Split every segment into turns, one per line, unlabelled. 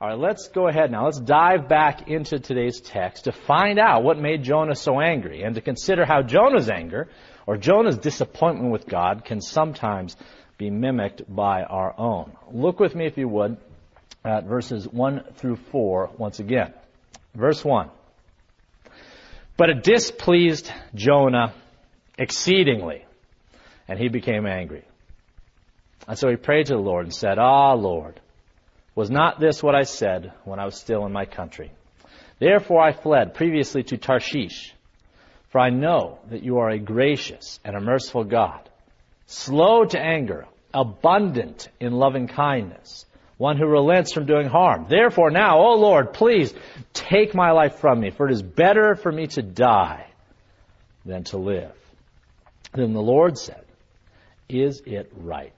All right, let's go ahead now. Let's dive back into today's text to find out what made Jonah so angry and to consider how Jonah's anger or Jonah's disappointment with God can sometimes be mimicked by our own. Look with me, if you would, at verses 1 through 4 once again. Verse 1. But it displeased Jonah exceedingly, and he became angry. And so he prayed to the Lord and said, Ah, Lord, was not this what I said when I was still in my country? Therefore I fled previously to Tarshish, for I know that you are a gracious and a merciful God, slow to anger, abundant in loving kindness, one who relents from doing harm. Therefore now, O Lord, please take my life from me, for it is better for me to die than to live. Then the Lord said, Is it right?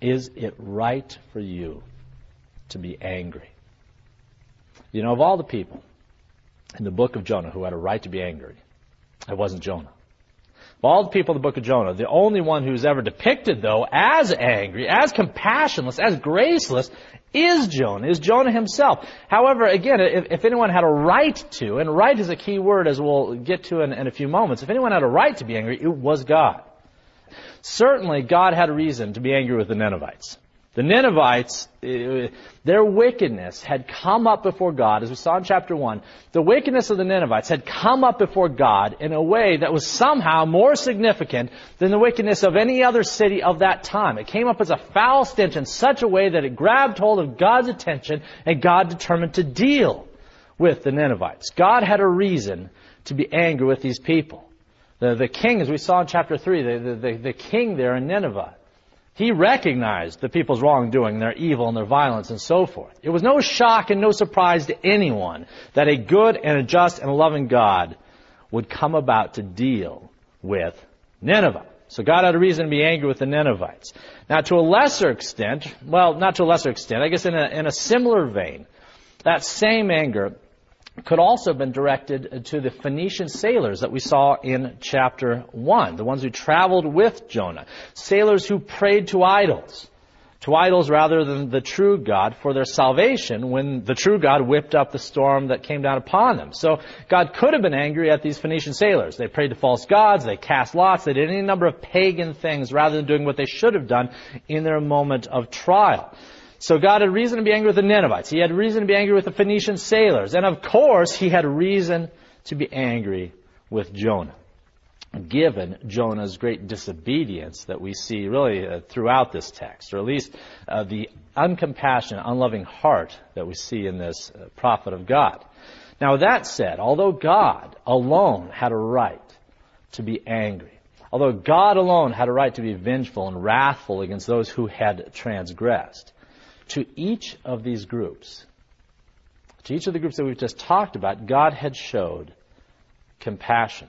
Is it right for you to be angry? You know, of all the people in the book of Jonah who had a right to be angry, it wasn't Jonah. Of all the people in the book of Jonah, the only one who's ever depicted, though, as angry, as compassionless, as graceless, is Jonah, is Jonah himself. However, again, if, if, anyone had a right to, and right is a key word as we'll get to in, in a few moments, if anyone had a right to be angry, it was God. Certainly, God had a reason to be angry with the Ninevites. The Ninevites, uh, their wickedness had come up before God, as we saw in chapter 1. The wickedness of the Ninevites had come up before God in a way that was somehow more significant than the wickedness of any other city of that time. It came up as a foul stench in such a way that it grabbed hold of God's attention and God determined to deal with the Ninevites. God had a reason to be angry with these people. The, the king, as we saw in chapter 3, the, the, the king there in Nineveh, he recognized the people's wrongdoing, their evil and their violence and so forth. It was no shock and no surprise to anyone that a good and a just and a loving God would come about to deal with Nineveh. So God had a reason to be angry with the Ninevites. Now to a lesser extent, well, not to a lesser extent, I guess in a, in a similar vein, that same anger could also have been directed to the Phoenician sailors that we saw in chapter 1, the ones who traveled with Jonah. Sailors who prayed to idols, to idols rather than the true God for their salvation when the true God whipped up the storm that came down upon them. So God could have been angry at these Phoenician sailors. They prayed to false gods, they cast lots, they did any number of pagan things rather than doing what they should have done in their moment of trial. So God had reason to be angry with the Ninevites. He had reason to be angry with the Phoenician sailors. And of course, he had reason to be angry with Jonah, given Jonah's great disobedience that we see really uh, throughout this text, or at least uh, the uncompassionate, unloving heart that we see in this uh, prophet of God. Now, that said, although God alone had a right to be angry, although God alone had a right to be vengeful and wrathful against those who had transgressed, to each of these groups, to each of the groups that we've just talked about, God had showed compassion.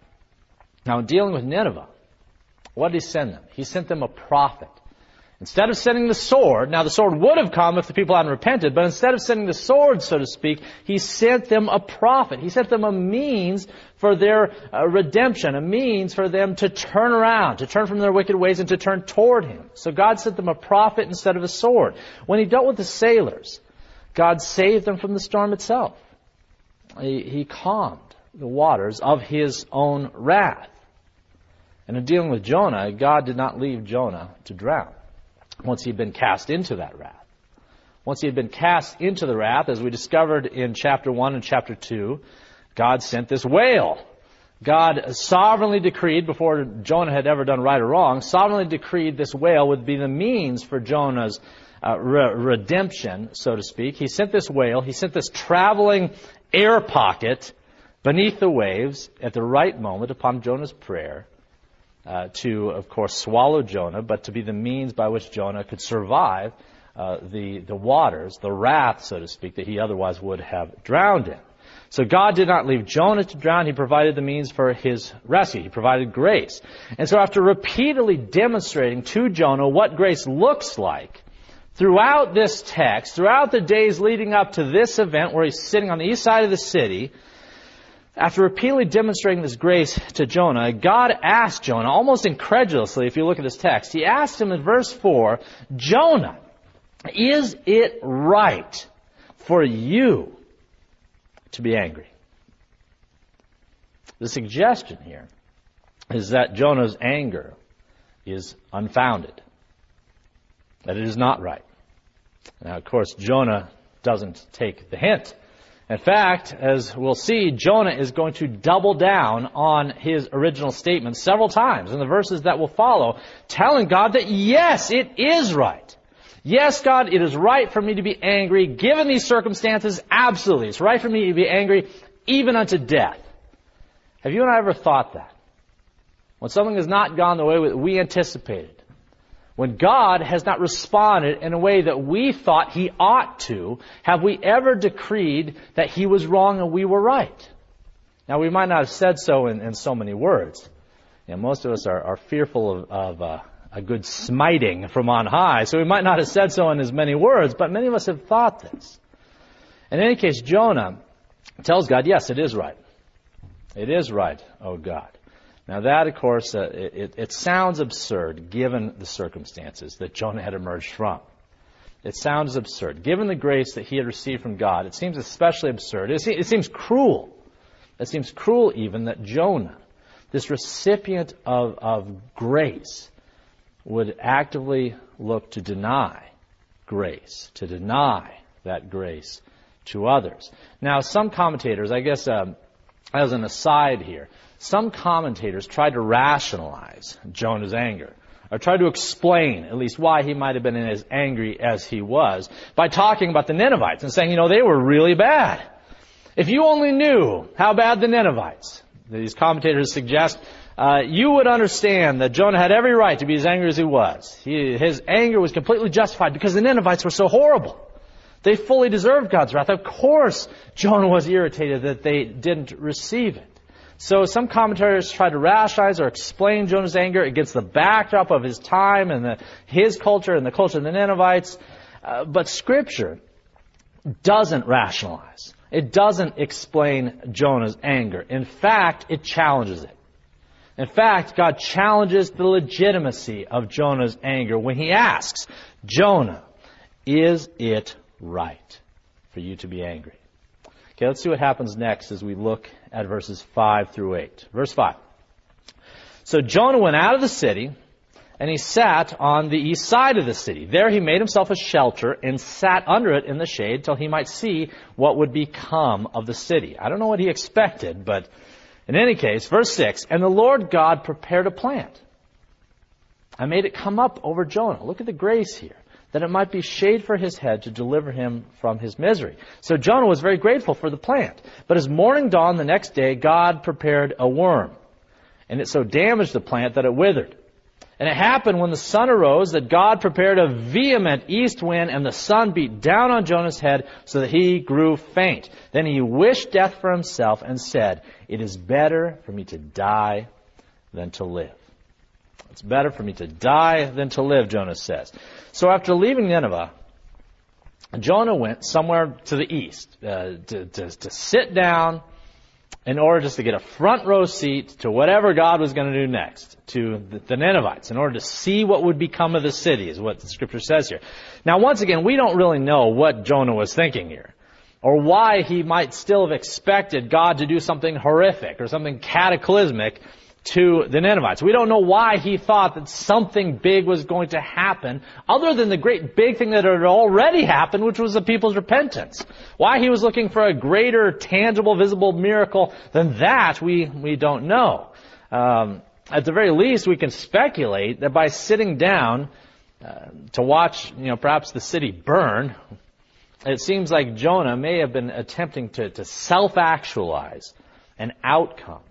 Now, in dealing with Nineveh, what did he send them? He sent them a prophet. Instead of sending the sword, now the sword would have come if the people hadn't repented, but instead of sending the sword, so to speak, he sent them a prophet. He sent them a means for their uh, redemption, a means for them to turn around, to turn from their wicked ways and to turn toward him. So God sent them a prophet instead of a sword. When he dealt with the sailors, God saved them from the storm itself. He, he calmed the waters of his own wrath. And in dealing with Jonah, God did not leave Jonah to drown once he had been cast into that wrath. Once he had been cast into the wrath, as we discovered in chapter 1 and chapter 2, God sent this whale. God sovereignly decreed, before Jonah had ever done right or wrong, sovereignly decreed this whale would be the means for Jonah's uh, re- redemption, so to speak. He sent this whale, he sent this traveling air pocket beneath the waves at the right moment upon Jonah's prayer uh, to, of course, swallow Jonah, but to be the means by which Jonah could survive uh, the, the waters, the wrath, so to speak, that he otherwise would have drowned in. So God did not leave Jonah to drown. He provided the means for his rescue. He provided grace. And so after repeatedly demonstrating to Jonah what grace looks like, throughout this text, throughout the days leading up to this event where he's sitting on the east side of the city, after repeatedly demonstrating this grace to Jonah, God asked Jonah, almost incredulously, if you look at this text, he asked him in verse 4, Jonah, is it right for you to be angry. The suggestion here is that Jonah's anger is unfounded, that it is not right. Now, of course, Jonah doesn't take the hint. In fact, as we'll see, Jonah is going to double down on his original statement several times in the verses that will follow, telling God that yes, it is right. Yes, God, it is right for me to be angry given these circumstances. Absolutely. It's right for me to be angry even unto death. Have you and I ever thought that? When something has not gone the way we anticipated, when God has not responded in a way that we thought He ought to, have we ever decreed that He was wrong and we were right? Now, we might not have said so in, in so many words. You know, most of us are, are fearful of, of uh, a good smiting from on high, so we might not have said so in as many words, but many of us have thought this. In any case, Jonah tells God, yes, it is right. It is right, O God. Now that, of course, uh, it, it sounds absurd given the circumstances that Jonah had emerged from. It sounds absurd. Given the grace that he had received from God, it seems especially absurd. It, it seems cruel. It seems cruel even that Jonah, this recipient of, of grace, would actively look to deny grace, to deny that grace to others. Now, some commentators, I guess um, as an aside here, some commentators tried to rationalize Jonah's anger, or tried to explain at least why he might have been as angry as he was, by talking about the Ninevites and saying, you know, they were really bad. If you only knew how bad the Ninevites, these commentators suggest, uh, you would understand that Jonah had every right to be as angry as he was. He, his anger was completely justified because the Ninevites were so horrible. They fully deserved God's wrath. Of course, Jonah was irritated that they didn't receive it. So some commentators try to rationalize or explain Jonah's anger against the backdrop of his time and the, his culture and the culture of the Ninevites. Uh, but Scripture doesn't rationalize. It doesn't explain Jonah's anger. In fact, it challenges it. In fact, God challenges the legitimacy of Jonah's anger when he asks, Jonah, is it right for you to be angry? Okay, let's see what happens next as we look at verses 5 through 8. Verse 5. So Jonah went out of the city, and he sat on the east side of the city. There he made himself a shelter and sat under it in the shade till he might see what would become of the city. I don't know what he expected, but in any case, verse 6, And the Lord God prepared a plant. I made it come up over Jonah. Look at the grace here that it might be shade for his head to deliver him from his misery. So Jonah was very grateful for the plant. But as morning dawned the next day, God prepared a worm. And it so damaged the plant that it withered. And it happened when the sun arose that God prepared a vehement east wind and the sun beat down on Jonah's head so that he grew faint. Then he wished death for himself and said, It is better for me to die than to live. It's better for me to die than to live, Jonah says. So after leaving Nineveh, Jonah went somewhere to the east uh, to, to, to sit down in order just to get a front row seat to whatever God was going to do next, to the, the Ninevites, in order to see what would become of the city, is what the scripture says here. Now, once again, we don't really know what Jonah was thinking here, or why he might still have expected God to do something horrific or something cataclysmic to the Ninevites. We don't know why he thought that something big was going to happen other than the great big thing that had already happened, which was the people's repentance. Why he was looking for a greater, tangible, visible miracle than that, we, we don't know. Um, at the very least, we can speculate that by sitting down uh, to watch, you know, perhaps the city burn, it seems like Jonah may have been attempting to, to self-actualize an outcome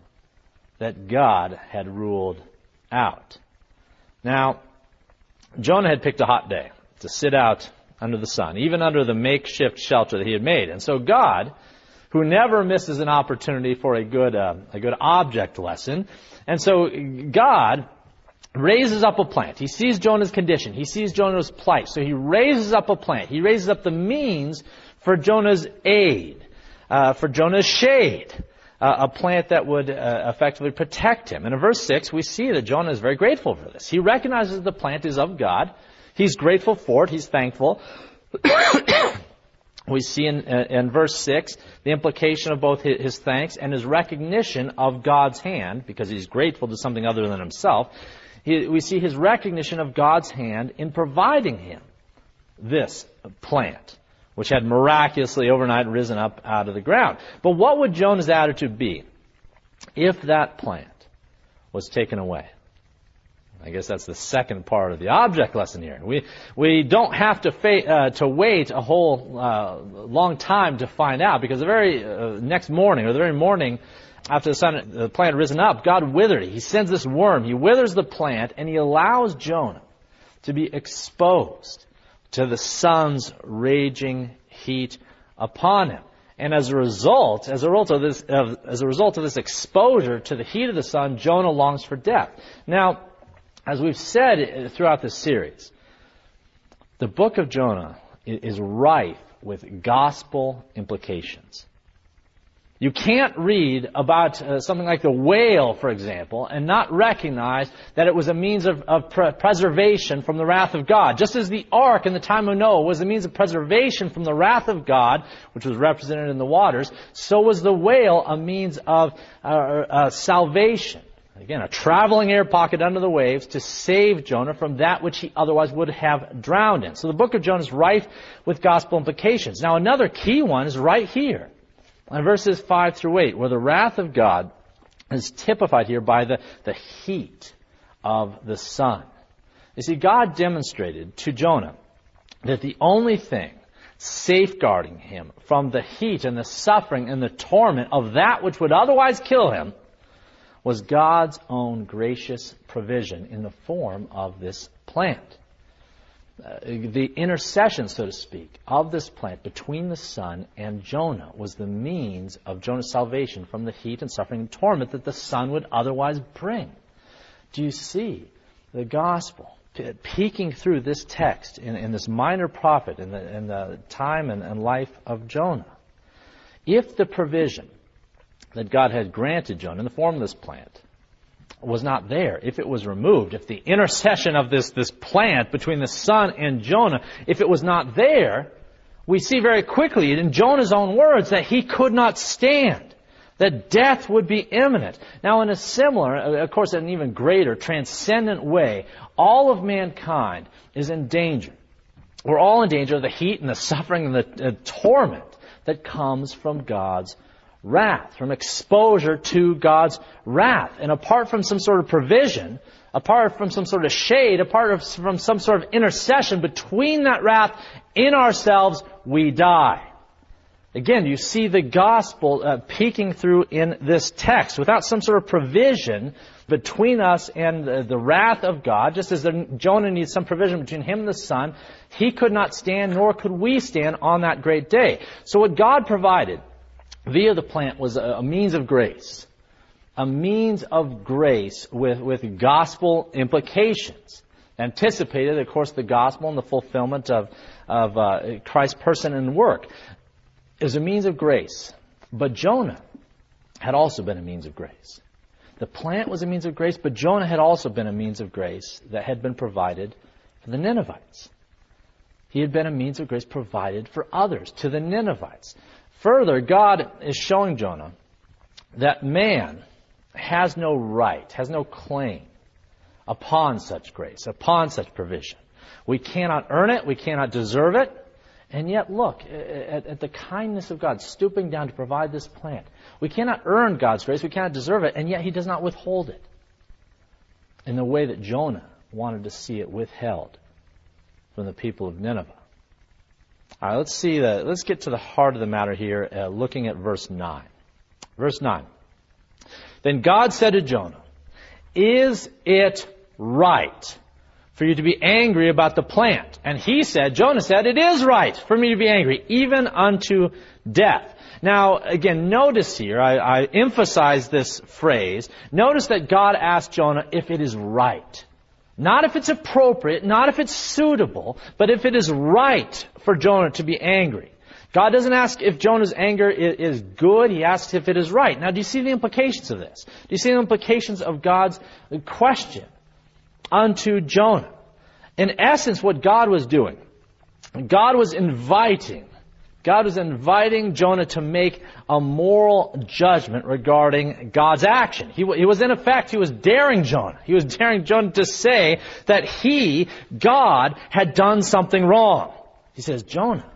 that God had ruled out. Now, Jonah had picked a hot day to sit out under the sun, even under the makeshift shelter that he had made. And so God, who never misses an opportunity for a good, uh, a good object lesson, and so God raises up a plant. He sees Jonah's condition. He sees Jonah's plight. So he raises up a plant. He raises up the means for Jonah's aid, uh, for Jonah's shade uh, a plant that would uh, effectively protect him. And in verse 6, we see that Jonah is very grateful for this. He recognizes the plant is of God. He's grateful for it. He's thankful. we see in, uh, in verse 6 the implication of both his thanks and his recognition of God's hand, because he's grateful to something other than himself. He, we see his recognition of God's hand in providing him this plant, which had miraculously overnight risen up out of the ground. But what would Jonah's attitude be if that plant was taken away? I guess that's the second part of the object lesson here. We, we don't have to, fa- uh, to wait a whole uh, long time to find out because the very uh, next morning or the very morning after the sun, the plant had risen up, God withered it. He sends this worm. He withers the plant and he allows Jonah to be exposed to the sun's raging heat upon him. And as a result, as a result of this, as a result of this exposure to the heat of the sun, Jonah longs for death. Now, as we've said throughout this series, the book of Jonah is rife with gospel implications. You can't read about uh, something like the whale, for example, and not recognize that it was a means of, of pre- preservation from the wrath of God. Just as the ark in the time of Noah was a means of preservation from the wrath of God, which was represented in the waters, so was the whale a means of uh, uh, salvation. Again, a traveling air pocket under the waves to save Jonah from that which he otherwise would have drowned in. So the book of Jonah is rife with gospel implications. Now another key one is right here. In verses 5 through 8, where the wrath of God is typified here by the, the heat of the sun. You see, God demonstrated to Jonah that the only thing safeguarding him from the heat and the suffering and the torment of that which would otherwise kill him was God's own gracious provision in the form of this plant. Uh, the intercession, so to speak, of this plant between the sun and Jonah was the means of Jonah's salvation from the heat and suffering and torment that the sun would otherwise bring. Do you see the gospel peeking through this text in, in this minor prophet in the, in the time and, and life of Jonah? If the provision that God had granted Jonah in the form of this plant was not there, if it was removed, if the intercession of this, this plant between the sun and Jonah, if it was not there, we see very quickly in Jonah's own words that he could not stand, that death would be imminent. Now in a similar, of course an even greater, transcendent way, all of mankind is in danger. We're all in danger of the heat and the suffering and the torment that comes from God's wrath, from exposure to God's wrath. And apart from some sort of provision, apart from some sort of shade, apart from some sort of intercession between that wrath in ourselves, we die. Again, you see the gospel uh, peeking through in this text. Without some sort of provision between us and the, the wrath of God, just as the, Jonah needs some provision between him and the sun, he could not stand, nor could we stand on that great day. So what God provided via the plant was a, means of grace. A means of grace with, with gospel implications. Anticipated, of course, the gospel and the fulfillment of, of uh, Christ's person and work is a means of grace. But Jonah had also been a means of grace. The plant was a means of grace, but Jonah had also been a means of grace that had been provided for the Ninevites. He had been a means of grace provided for others, to the Ninevites. Further, God is showing Jonah that man has no right, has no claim upon such grace, upon such provision. We cannot earn it, we cannot deserve it, and yet look at, at, the kindness of God stooping down to provide this plant. We cannot earn God's grace, we cannot deserve it, and yet He does not withhold it in the way that Jonah wanted to see it withheld from the people of Nineveh. All right, let's see let's get to the heart of the matter here, uh, looking at verse 9. Verse 9. Then God said to Jonah, Is it right for you to be angry about the plant? And he said, Jonah said, It is right for me to be angry, even unto death. Now, again, notice here, I, I emphasize this phrase. Notice that God asked Jonah if it is right. Not if it's appropriate, not if it's suitable, but if it is right for Jonah to be angry. God doesn't ask if Jonah's anger is good, he asks if it is right. Now, do you see the implications of this? Do you see the implications of God's question unto Jonah? In essence, what God was doing, God was inviting God was inviting Jonah to make a moral judgment regarding God's action. He, he was in effect, he was daring Jonah. He was daring Jonah to say that he, God, had done something wrong. He says, Jonah,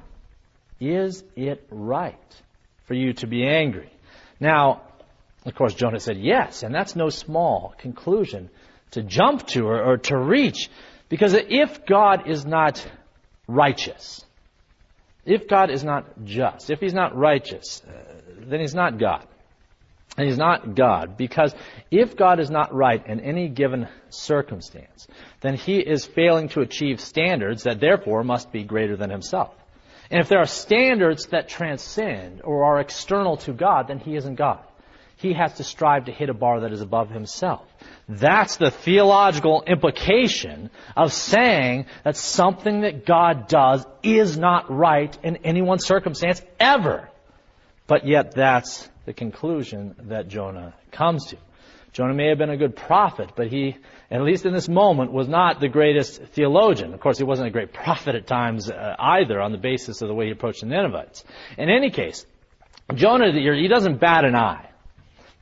is it right for you to be angry? Now, of course, Jonah said yes, and that's no small conclusion to jump to or, or to reach. Because if God is not righteous, if God is not just, if He's not righteous, uh, then He's not God. And He's not God because if God is not right in any given circumstance, then He is failing to achieve standards that therefore must be greater than Himself. And if there are standards that transcend or are external to God, then He isn't God. He has to strive to hit a bar that is above Himself. That's the theological implication of saying that something that God does is not right in any one circumstance ever. But yet that's the conclusion that Jonah comes to. Jonah may have been a good prophet, but he, at least in this moment, was not the greatest theologian. Of course, he wasn't a great prophet at times uh, either on the basis of the way he approached the Ninevites. In any case, Jonah, he doesn't bat an eye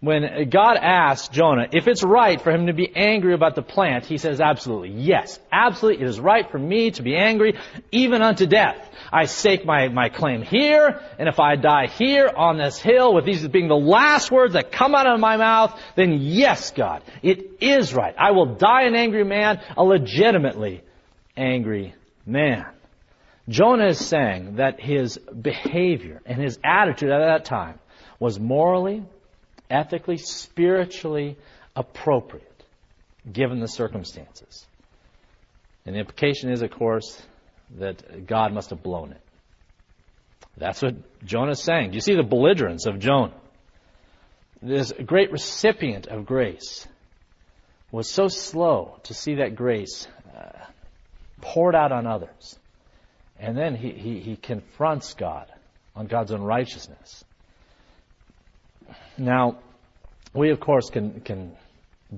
when God asks Jonah if it's right for him to be angry about the plant, he says absolutely. Yes, absolutely. It is right for me to be angry even unto death. I stake my, my claim here, and if I die here on this hill with these being the last words that come out of my mouth, then yes, God, it is right. I will die an angry man, a legitimately angry man. Jonah is saying that his behavior and his attitude at that time was morally ethically, spiritually appropriate given the circumstances. And the implication is, of course, that God must have blown it. That's what Jonah is saying. Do you see the belligerence of Jonah? This great recipient of grace was so slow to see that grace uh, poured out on others. And then he, he, he confronts God on God's unrighteousness. Now, we of course can, can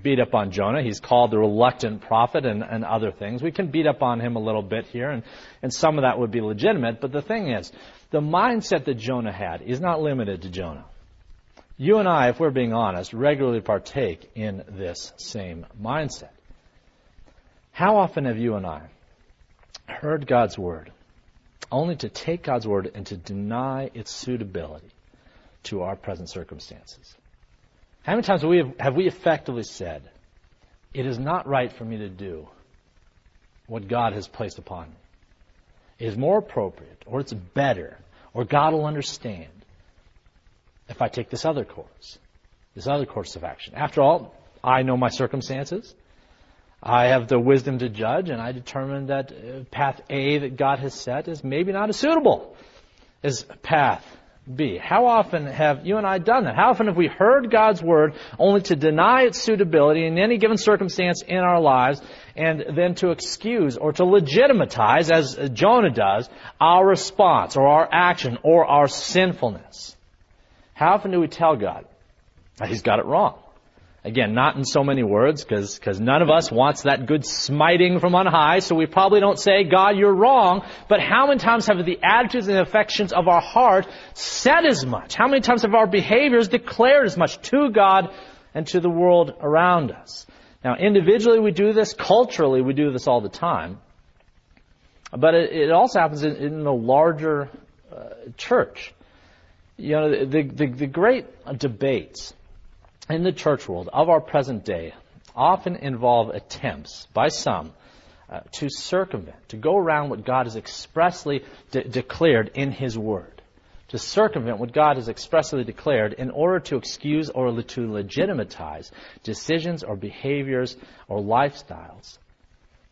beat up on Jonah. He's called the reluctant prophet and, and other things. We can beat up on him a little bit here, and, and some of that would be legitimate. But the thing is, the mindset that Jonah had is not limited to Jonah. You and I, if we're being honest, regularly partake in this same mindset. How often have you and I heard God's word only to take God's word and to deny its suitability to our present circumstances. How many times have we, have we effectively said, it is not right for me to do what God has placed upon me? It is more appropriate, or it's better, or God will understand if I take this other course, this other course of action. After all, I know my circumstances. I have the wisdom to judge, and I determine that uh, path A that God has set is maybe not as suitable as path be? How often have you and I done that? How often have we heard God's word only to deny its suitability in any given circumstance in our lives and then to excuse or to legitimatize, as Jonah does, our response or our action or our sinfulness? How often do we tell God that He's got it wrong? Again, not in so many words, because none of us wants that good smiting from on high, so we probably don't say, God, you're wrong. But how many times have the attitudes and affections of our heart said as much? How many times have our behaviors declared as much to God and to the world around us? Now, individually we do this, culturally we do this all the time. But it, also happens in, in the larger uh, church. You know, the, the, the great debates in the church world of our present day often involve attempts by some uh, to circumvent, to go around what God has expressly de- declared in His Word, to circumvent what God has expressly declared in order to excuse or to legitimatize decisions or behaviors or lifestyles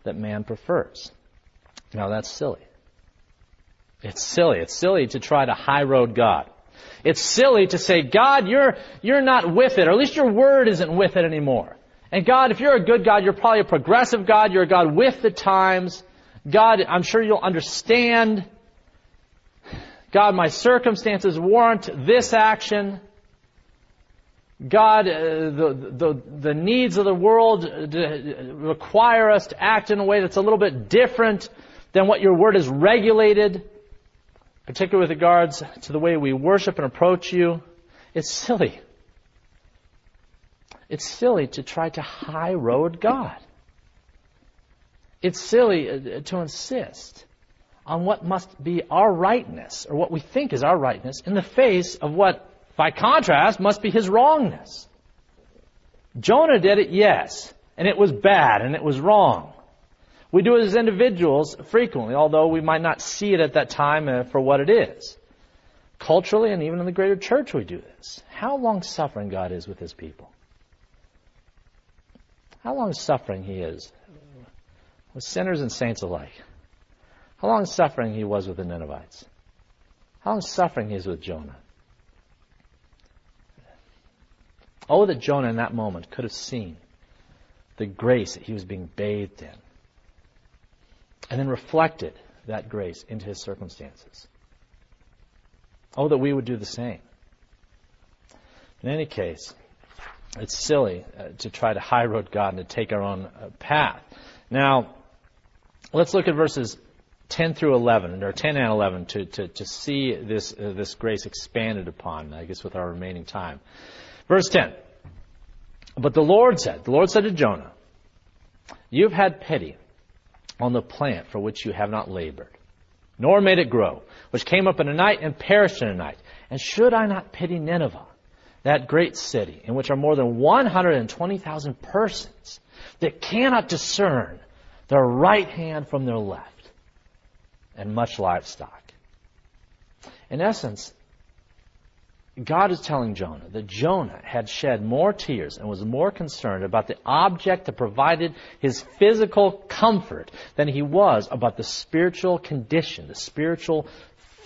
that man prefers. Now that's silly. It's silly. It's silly to try to high road God. It's silly to say, God, you're, you're not with it, or at least your word isn't with it anymore. And God, if you're a good God, you're probably a progressive God, you're a God with the times. God, I'm sure you'll understand. God, my circumstances warrant this action. God, uh, the, the, the needs of the world uh, require us to act in a way that's a little bit different than what your word has regulated. Particularly with regards to the way we worship and approach you, it's silly. It's silly to try to high road God. It's silly uh, to insist on what must be our rightness, or what we think is our rightness, in the face of what, by contrast, must be his wrongness. Jonah did it, yes, and it was bad and it was wrong. We do it as individuals frequently, although we might not see it at that time uh, for what it is. Culturally and even in the greater church, we do this. How long suffering God is with his people. How long suffering he is with sinners and saints alike. How long suffering he was with the Ninevites. How long suffering he is with Jonah. Oh, that Jonah in that moment could have seen the grace that he was being bathed in and then reflected that grace into his circumstances. Oh, that we would do the same. In any case, it's silly uh, to try to high road God and to take our own uh, path. Now, let's look at verses 10 through 11, or 10 and 11, to, to, to see this, uh, this grace expanded upon, I guess, with our remaining time. Verse 10. But the Lord said, the Lord said to Jonah, You've had pity on the plant for which you have not labored, nor made it grow, which came up in a night and perished in a night. And should I not pity Nineveh, that great city, in which are more than 120,000 persons that cannot discern their right hand from their left, and much livestock? In essence, God is telling Jonah that Jonah had shed more tears and was more concerned about the object that provided his physical comfort than he was about the spiritual condition, the spiritual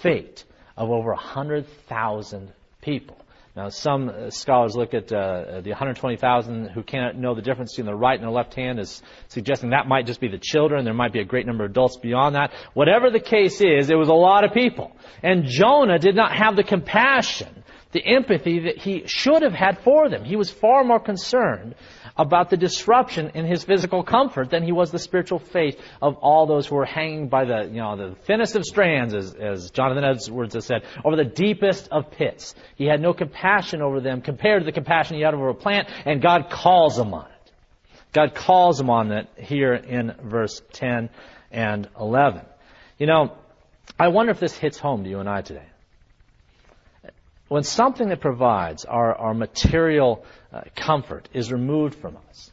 fate of over 100,000 people. Now, some uh, scholars look at uh, the 120,000 who cannot know the difference between the right and the left hand as suggesting that might just be the children. There might be a great number of adults beyond that. Whatever the case is, it was a lot of people. And Jonah did not have the compassion the empathy that he should have had for them. He was far more concerned about the disruption in his physical comfort than he was the spiritual faith of all those who were hanging by the, you know, the thinnest of strands, as, as Jonathan Edwards has said, over the deepest of pits. He had no compassion over them compared to the compassion he had over a plant, and God calls him on it. God calls him on it here in verse 10 and 11. You know, I wonder if this hits home to you and I today when something that provides our, our material uh, comfort is removed from us,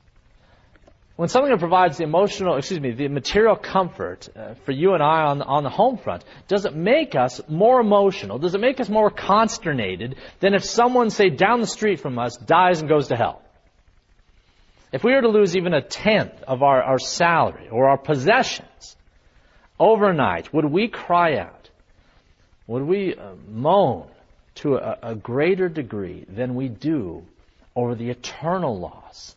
when something that provides the emotional, excuse me, the material comfort uh, for you and I on on the home front, does it make us more emotional? Does it make us more consternated than if someone, say, down the street from us dies and goes to hell? If we were to lose even a tenth of our, our salary or our possessions overnight, would we cry out? Would we uh, moan? To a, a greater degree than we do over the eternal loss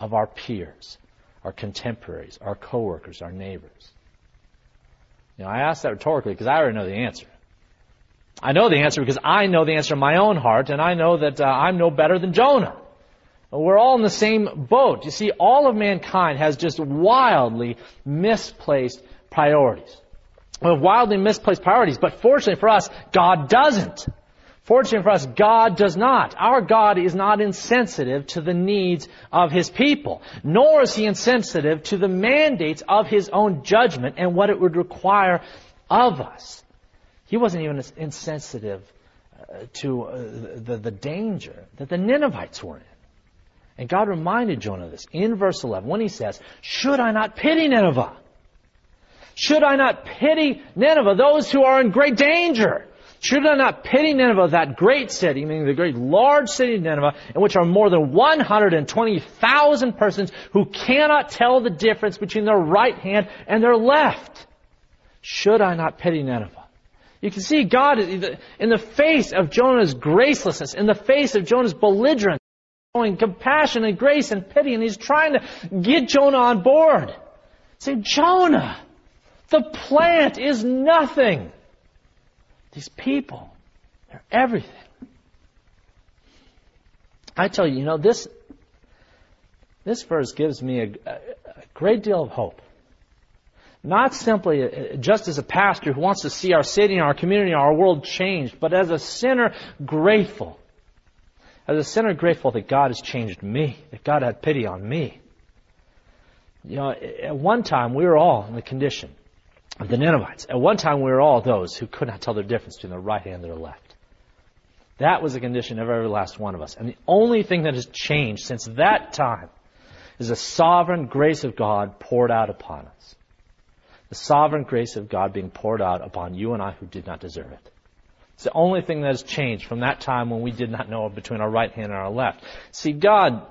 of our peers, our contemporaries, our coworkers, our neighbors. You know, I ask that rhetorically because I already know the answer. I know the answer because I know the answer in my own heart, and I know that uh, I'm no better than Jonah. We're all in the same boat. You see, all of mankind has just wildly misplaced priorities. We have wildly misplaced priorities, but fortunately for us, God doesn't. Fortunately for us, God does not. Our God is not insensitive to the needs of His people, nor is He insensitive to the mandates of His own judgment and what it would require of us. He wasn't even insensitive uh, to uh, the, the danger that the Ninevites were in. And God reminded Jonah of this in verse 11 when he says, Should I not pity Nineveh? Should I not pity Nineveh, those who are in great danger? Should I not pity Nineveh, that great city, meaning the great large city of Nineveh, in which are more than 120,000 persons who cannot tell the difference between their right hand and their left? Should I not pity Nineveh? You can see God in the face of Jonah's gracelessness, in the face of Jonah's belligerence, showing compassion and grace and pity, and he's trying to get Jonah on board. Say, Jonah, the plant is nothing. These people, they're everything. I tell you, you know, this, this verse gives me a, a great deal of hope. Not simply uh, just as a pastor who wants to see our city and our community and our world changed, but as a sinner grateful. As a sinner grateful that God has changed me, that God had pity on me. You know, at one time we were all in the condition of the Ninevites. At one time we were all those who could not tell the difference between their right hand and their left. That was the condition of every last one of us. And the only thing that has changed since that time is the sovereign grace of God poured out upon us. The sovereign grace of God being poured out upon you and I who did not deserve it. It's the only thing that has changed from that time when we did not know between our right hand and our left. See, God,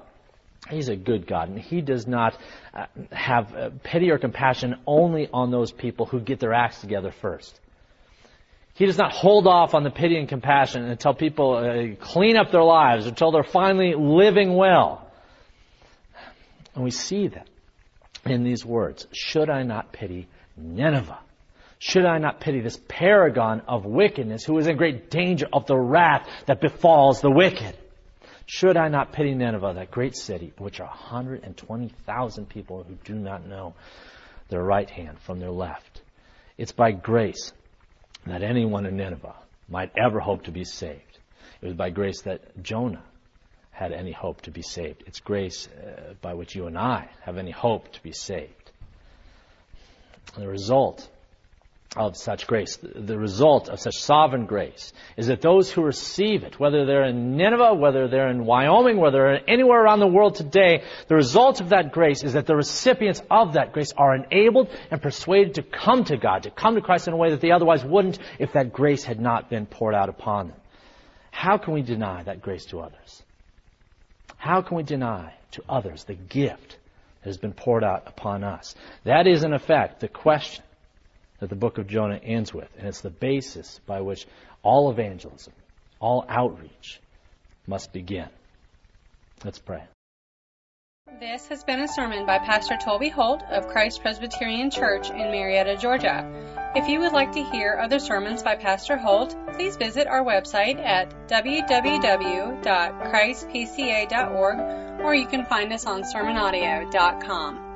He's a good God, and He does not uh, have uh, pity or compassion only on those people who get their acts together first. He does not hold off on the pity and compassion until people uh, clean up their lives, until they're finally living well. And we see that in these words. Should I not pity Nineveh? Should I not pity this paragon of wickedness who is in great danger of the wrath that befalls the wicked? Should I not pity Nineveh, that great city, which are 120,000 people who do not know their right hand from their left? It's by grace that anyone in Nineveh might ever hope to be saved. It was by grace that Jonah had any hope to be saved. It's grace uh, by which you and I have any hope to be saved. And the result of such grace, the result of such sovereign grace, is that those who receive it, whether they're in Nineveh, whether they're in Wyoming, whether they're anywhere around the world today, the result of that grace is that the recipients of that grace are enabled and persuaded to come to God, to come to Christ in a way that they otherwise wouldn't if that grace had not been poured out upon them. How can we deny that grace to others? How can we deny to others the gift that has been poured out upon us? That is, in effect, the question that the book of Jonah ends with. And it's the basis by which all evangelism, all outreach must begin. Let's pray.
This has been a sermon by Pastor Toby Holt of Christ Presbyterian Church in Marietta, Georgia. If you would like to hear other sermons by Pastor Holt, please visit our website at www.christpca.org or you can find us on sermonaudio.com.